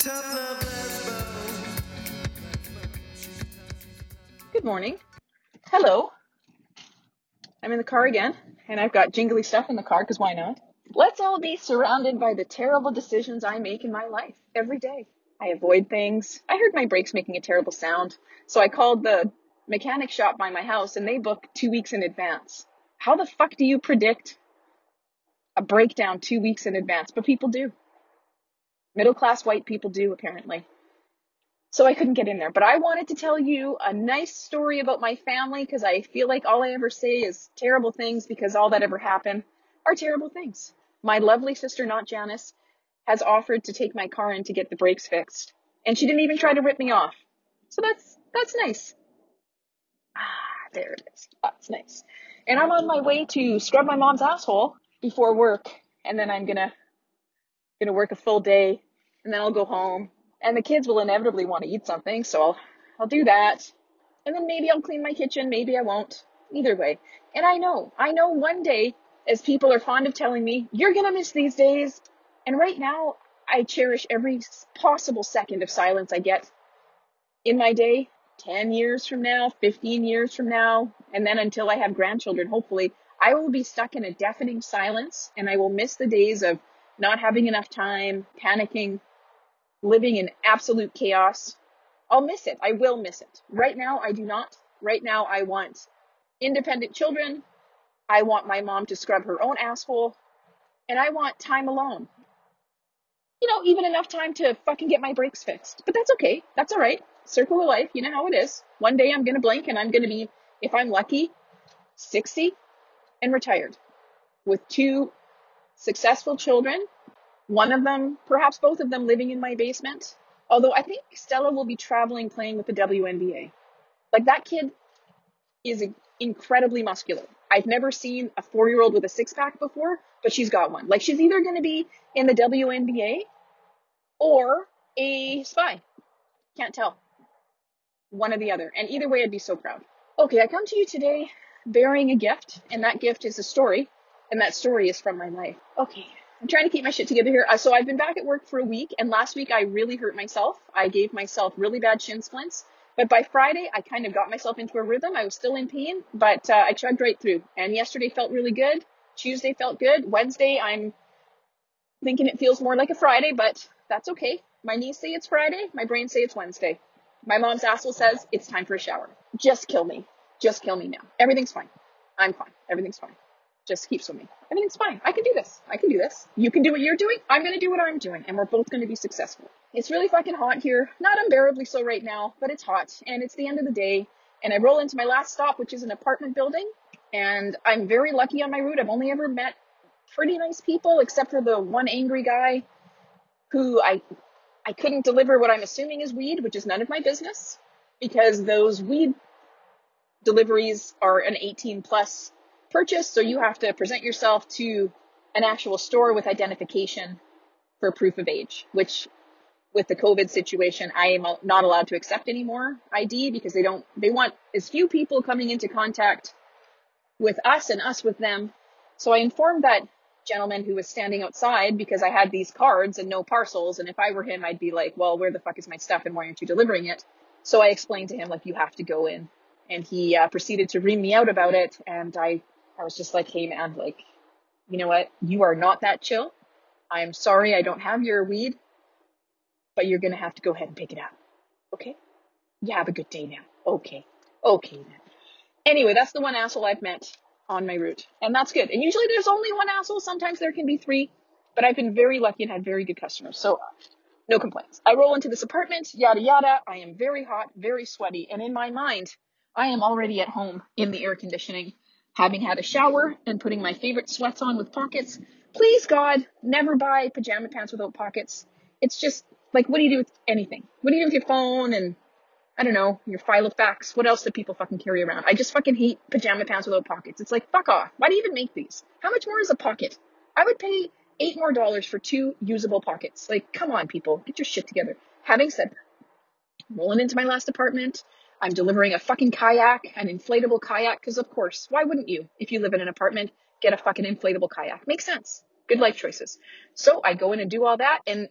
Good morning. Hello. I'm in the car again, and I've got jingly stuff in the car because why not? Let's all be surrounded by the terrible decisions I make in my life every day. I avoid things. I heard my brakes making a terrible sound, so I called the mechanic shop by my house and they book two weeks in advance. How the fuck do you predict a breakdown two weeks in advance? But people do. Middle class white people do, apparently. So I couldn't get in there. But I wanted to tell you a nice story about my family because I feel like all I ever say is terrible things because all that ever happened are terrible things. My lovely sister, not Janice, has offered to take my car in to get the brakes fixed. And she didn't even try to rip me off. So that's, that's nice. Ah, there it is. That's nice. And I'm on my way to scrub my mom's asshole before work. And then I'm gonna, gonna work a full day and then I'll go home and the kids will inevitably want to eat something, so I'll, I'll do that. And then maybe I'll clean my kitchen, maybe I won't. Either way. And I know, I know one day, as people are fond of telling me, you're gonna miss these days. And right now, I cherish every possible second of silence I get in my day. 10 years from now, 15 years from now, and then until I have grandchildren, hopefully, I will be stuck in a deafening silence and I will miss the days of not having enough time, panicking, living in absolute chaos. I'll miss it. I will miss it. Right now, I do not. Right now, I want independent children. I want my mom to scrub her own asshole. And I want time alone. You know, even enough time to fucking get my brakes fixed. But that's okay. That's all right. Circle of life. You know how it is. One day I'm going to blink and I'm going to be, if I'm lucky, 60 and retired with two successful children one of them, perhaps both of them living in my basement. Although I think Stella will be traveling playing with the WNBA. Like that kid is incredibly muscular. I've never seen a four year old with a six pack before, but she's got one. Like she's either going to be in the WNBA or a spy. Can't tell. One or the other. And either way, I'd be so proud. Okay, I come to you today bearing a gift, and that gift is a story, and that story is from my life. Okay, I'm trying to keep my shit together here. Uh, so I've been back at work for a week, and last week I really hurt myself. I gave myself really bad shin splints. But by Friday, I kind of got myself into a rhythm. I was still in pain, but uh, I chugged right through. And yesterday felt really good. Tuesday felt good. Wednesday, I'm thinking it feels more like a Friday, but that's okay. My knees say it's Friday. My brain say it's Wednesday. My mom's asshole says it's time for a shower. Just kill me. Just kill me now. Everything's fine. I'm fine. Everything's fine just keep swimming. Everything's fine. I can do this. I can do this. You can do what you're doing. I'm going to do what I'm doing. And we're both going to be successful. It's really fucking hot here. Not unbearably so right now, but it's hot. And it's the end of the day. And I roll into my last stop, which is an apartment building. And I'm very lucky on my route. I've only ever met pretty nice people, except for the one angry guy who I, I couldn't deliver what I'm assuming is weed, which is none of my business because those weed deliveries are an 18 plus purchase. So you have to present yourself to an actual store with identification for proof of age, which with the COVID situation, I am not allowed to accept anymore ID because they don't, they want as few people coming into contact with us and us with them. So I informed that gentleman who was standing outside because I had these cards and no parcels. And if I were him, I'd be like, well, where the fuck is my stuff and why aren't you delivering it? So I explained to him, like, you have to go in. And he uh, proceeded to ream me out about it. And I I was just like, hey man, like, you know what? You are not that chill. I'm sorry I don't have your weed, but you're gonna have to go ahead and pick it up. Okay? You have a good day now. Okay. Okay. Anyway, that's the one asshole I've met on my route. And that's good. And usually there's only one asshole. Sometimes there can be three, but I've been very lucky and had very good customers. So no complaints. I roll into this apartment, yada yada. I am very hot, very sweaty. And in my mind, I am already at home in the air conditioning having had a shower and putting my favorite sweats on with pockets. Please God, never buy pajama pants without pockets. It's just like, what do you do with anything? What do you do with your phone and I don't know, your file of facts? What else do people fucking carry around? I just fucking hate pajama pants without pockets. It's like, fuck off. Why do you even make these? How much more is a pocket? I would pay eight more dollars for two usable pockets. Like, come on, people, get your shit together. Having said that, rolling into my last apartment, I'm delivering a fucking kayak, an inflatable kayak, because of course, why wouldn't you? If you live in an apartment, get a fucking inflatable kayak. Makes sense. Good life choices. So I go in and do all that, and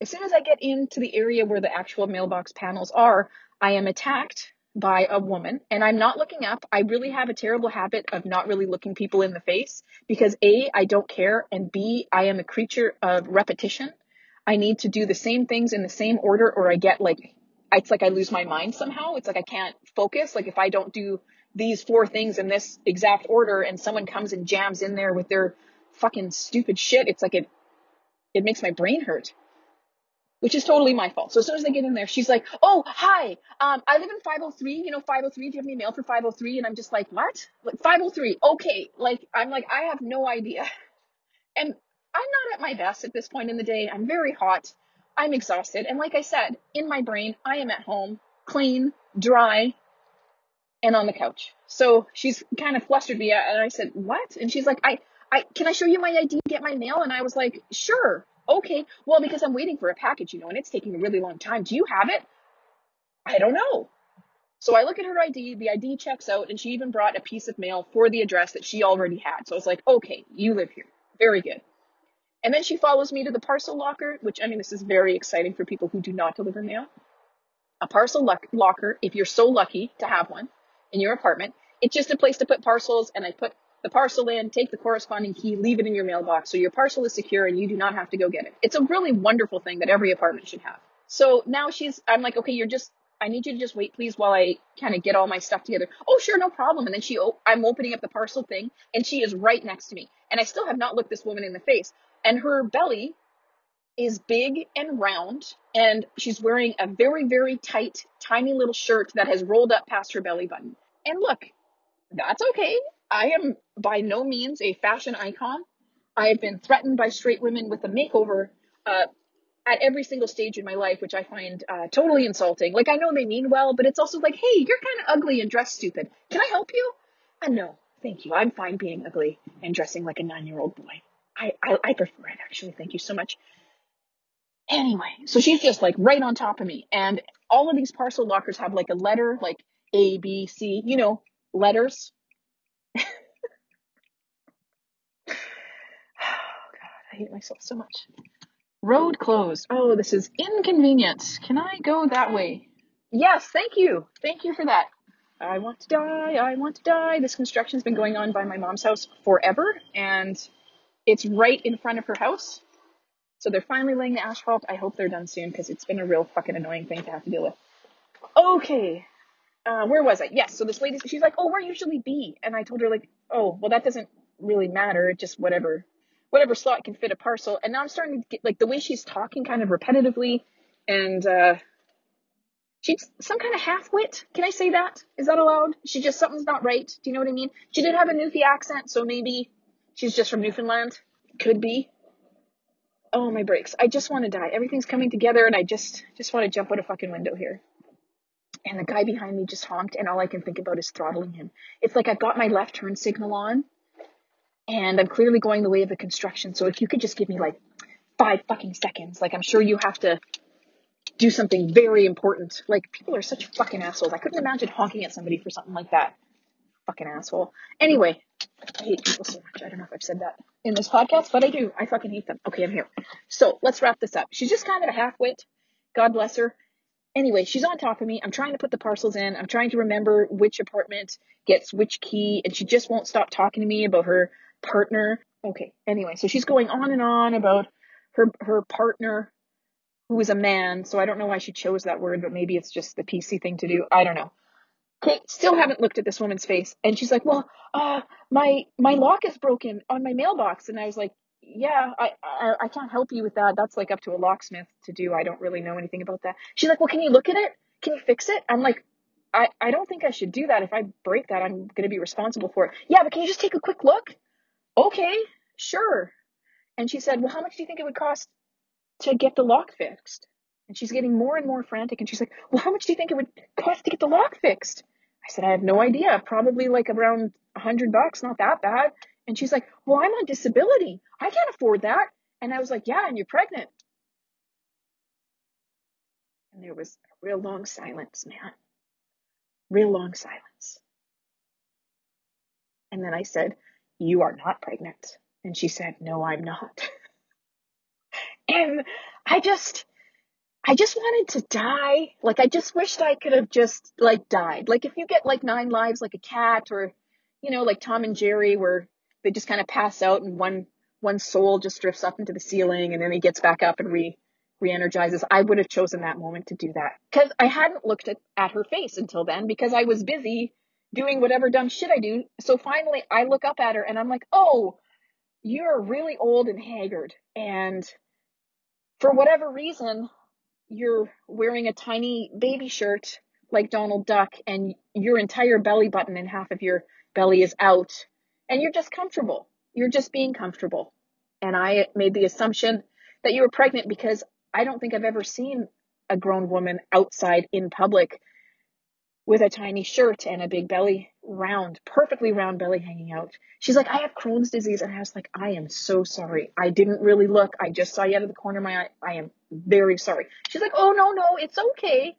as soon as I get into the area where the actual mailbox panels are, I am attacked by a woman and I'm not looking up. I really have a terrible habit of not really looking people in the face because A, I don't care, and B, I am a creature of repetition. I need to do the same things in the same order or I get like, it's like I lose my mind somehow. It's like I can't focus. Like if I don't do these four things in this exact order and someone comes and jams in there with their fucking stupid shit, it's like it, it makes my brain hurt which is totally my fault. So as soon as I get in there, she's like, "Oh, hi. Um, I live in 503. You know 503. Do you have any mail for 503?" And I'm just like, "What? Like 503? Okay." Like I'm like, I have no idea. And I'm not at my best at this point in the day. I'm very hot. I'm exhausted. And like I said, in my brain, I am at home, clean, dry, and on the couch. So she's kind of flustered me, and I said, "What?" And she's like, "I, I, can I show you my ID, get my mail?" And I was like, "Sure." Okay, well, because I'm waiting for a package, you know, and it's taking a really long time. Do you have it? I don't know. So I look at her ID, the ID checks out, and she even brought a piece of mail for the address that she already had. So I was like, okay, you live here. Very good. And then she follows me to the parcel locker, which I mean, this is very exciting for people who do not deliver mail. A parcel locker, if you're so lucky to have one in your apartment, it's just a place to put parcels, and I put the parcel in, take the corresponding key, leave it in your mailbox so your parcel is secure and you do not have to go get it. It's a really wonderful thing that every apartment should have. So now she's, I'm like, okay, you're just, I need you to just wait, please, while I kind of get all my stuff together. Oh, sure, no problem. And then she, I'm opening up the parcel thing and she is right next to me. And I still have not looked this woman in the face. And her belly is big and round and she's wearing a very, very tight, tiny little shirt that has rolled up past her belly button. And look, that's okay. I am by no means a fashion icon. I have been threatened by straight women with a makeover uh, at every single stage in my life, which I find uh, totally insulting. Like, I know they mean well, but it's also like, hey, you're kind of ugly and dressed stupid. Can I help you? Uh, no, thank you. I'm fine being ugly and dressing like a nine year old boy. I, I, I prefer it, actually. Thank you so much. Anyway, so she's just like right on top of me. And all of these parcel lockers have like a letter, like A, B, C, you know, letters oh, God, I hate myself so much. Road closed. Oh, this is inconvenient. Can I go that way? Yes, thank you. Thank you for that. I want to die. I want to die. This construction's been going on by my mom's house forever, and it's right in front of her house. So they're finally laying the asphalt. I hope they're done soon because it's been a real fucking annoying thing to have to deal with. Okay. Uh, where was I? Yes. So this lady, she's like, "Oh, where usually be?" And I told her like, "Oh, well, that doesn't really matter. It just whatever whatever slot can fit a parcel. And now I'm starting to get like the way she's talking kind of repetitively and uh she's some kind of half wit. Can I say that? Is that allowed? She just something's not right. Do you know what I mean? She did have a Newfie accent, so maybe she's just from Newfoundland. Could be. Oh my brakes. I just want to die. Everything's coming together and I just just want to jump out a fucking window here. And the guy behind me just honked and all I can think about is throttling him. It's like I've got my left turn signal on and I'm clearly going the way of the construction. So if you could just give me like five fucking seconds, like I'm sure you have to do something very important. Like people are such fucking assholes. I couldn't imagine honking at somebody for something like that. Fucking asshole. Anyway, I hate people so much. I don't know if I've said that in this podcast, but I do. I fucking hate them. Okay, I'm here. So let's wrap this up. She's just kind of a half wit. God bless her. Anyway, she's on top of me. I'm trying to put the parcels in. I'm trying to remember which apartment gets which key, and she just won't stop talking to me about her partner. Okay, anyway, so she's going on and on about her her partner who is a man. So I don't know why she chose that word, but maybe it's just the PC thing to do. I don't know. Still haven't looked at this woman's face, and she's like, "Well, uh, my my lock is broken on my mailbox," and I was like, "Yeah, I, I I can't help you with that. That's like up to a locksmith to do. I don't really know anything about that." She's like, "Well, can you look at it? Can you fix it?" I'm like, I, I don't think I should do that. If I break that, I'm going to be responsible for it. Yeah, but can you just take a quick look? okay, sure. And she said, well, how much do you think it would cost to get the lock fixed? And she's getting more and more frantic. And she's like, well, how much do you think it would cost to get the lock fixed? I said, I have no idea. Probably like around a hundred bucks, not that bad. And she's like, well, I'm on disability. I can't afford that. And I was like, yeah, and you're pregnant. And there was a real long silence, man. Real long silence. And then I said, you are not pregnant. And she said, No, I'm not. and I just, I just wanted to die. Like I just wished I could have just like died. Like if you get like nine lives like a cat or you know like Tom and Jerry where they just kind of pass out and one one soul just drifts up into the ceiling and then he gets back up and re re-energizes. I would have chosen that moment to do that cuz I hadn't looked at, at her face until then because I was busy doing whatever dumb shit I do. So finally I look up at her and I'm like, "Oh, you're really old and haggard." And for whatever reason, you're wearing a tiny baby shirt like Donald Duck and your entire belly button and half of your belly is out and you're just comfortable. You're just being comfortable. And I made the assumption that you were pregnant because I don't think I've ever seen a grown woman outside in public with a tiny shirt and a big belly, round, perfectly round belly hanging out. She's like, I have Crohn's disease. And I was like, I am so sorry. I didn't really look. I just saw you out of the corner of my eye. I am very sorry. She's like, oh, no, no, it's okay.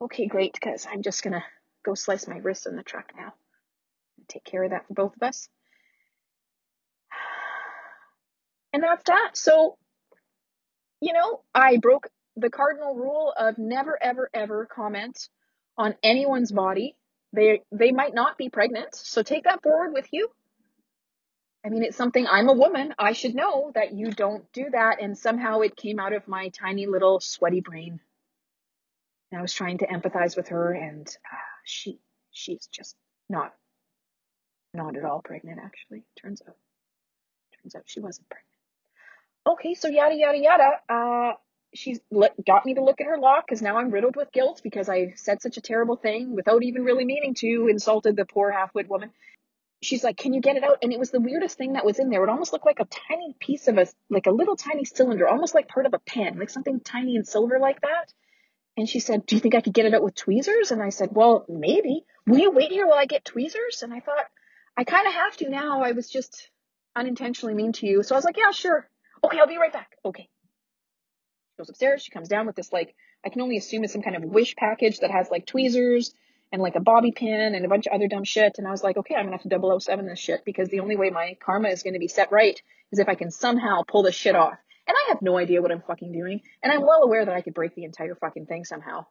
Okay, great, because I'm just going to go slice my wrist in the truck now. Take care of that for both of us. And that's that. So, you know, I broke the cardinal rule of never, ever, ever comment on anyone's body. They they might not be pregnant, so take that forward with you. I mean, it's something I'm a woman. I should know that you don't do that. And somehow it came out of my tiny little sweaty brain. And I was trying to empathize with her, and uh, she she's just not not at all pregnant. Actually, turns out turns out she wasn't pregnant. Okay, so yada yada yada. Uh, she's got me to look at her lock because now I'm riddled with guilt because I said such a terrible thing without even really meaning to, insulted the poor half-wit woman. She's like, "Can you get it out?" And it was the weirdest thing that was in there. It almost looked like a tiny piece of a, like a little tiny cylinder, almost like part of a pen, like something tiny and silver like that. And she said, "Do you think I could get it out with tweezers?" And I said, "Well, maybe. Will you wait here while I get tweezers?" And I thought, I kind of have to now. I was just unintentionally mean to you, so I was like, "Yeah, sure. Okay, I'll be right back." Okay She goes upstairs. She comes down with this like I can only assume it's some kind of wish package that has like tweezers and like a bobby pin and a bunch of other dumb shit. And I was like, okay, I'm gonna have to 007 this shit because the only way my karma is gonna be set right is if I can somehow pull this shit off. And I have no idea what I'm fucking doing. And I'm well aware that I could break the entire fucking thing somehow.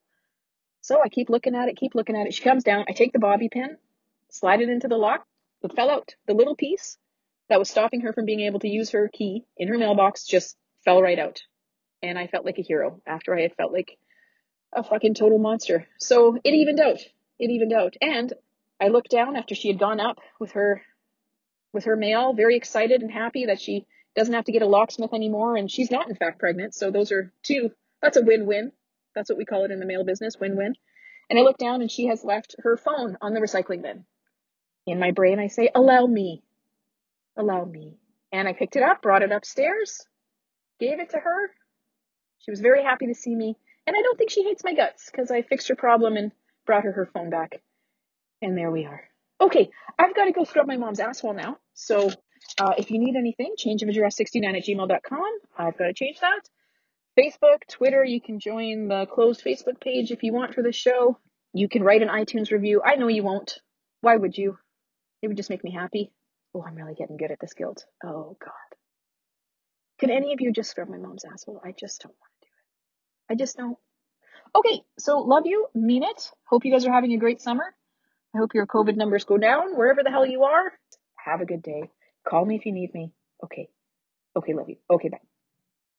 So I keep looking at it, keep looking at it. She comes down. I take the bobby pin, slide it into the lock. It fell out. The little piece that was stopping her from being able to use her key in her mailbox just fell right out and I felt like a hero after I had felt like a fucking total monster. So it evened out. It evened out. And I looked down after she had gone up with her with her mail, very excited and happy that she doesn't have to get a locksmith anymore and she's not in fact pregnant. So those are two that's a win-win. That's what we call it in the mail business, win-win. And I look down and she has left her phone on the recycling bin. In my brain I say, "Allow me. Allow me." And I picked it up, brought it upstairs, gave it to her, she was very happy to see me, and I don't think she hates my guts because I fixed her problem and brought her her phone back. And there we are. Okay, I've got to go scrub my mom's asshole now. So uh, if you need anything, change of address 69 at gmail.com. I've got to change that. Facebook, Twitter, you can join the closed Facebook page if you want for the show. You can write an iTunes review. I know you won't. Why would you? It would just make me happy. Oh, I'm really getting good at this guilt. Oh, God. Could any of you just scrub my mom's asshole? I just don't want. To do it. I just don't. Okay, so love you, mean it. Hope you guys are having a great summer. I hope your COVID numbers go down wherever the hell you are. Have a good day. Call me if you need me. Okay. Okay, love you. Okay, bye.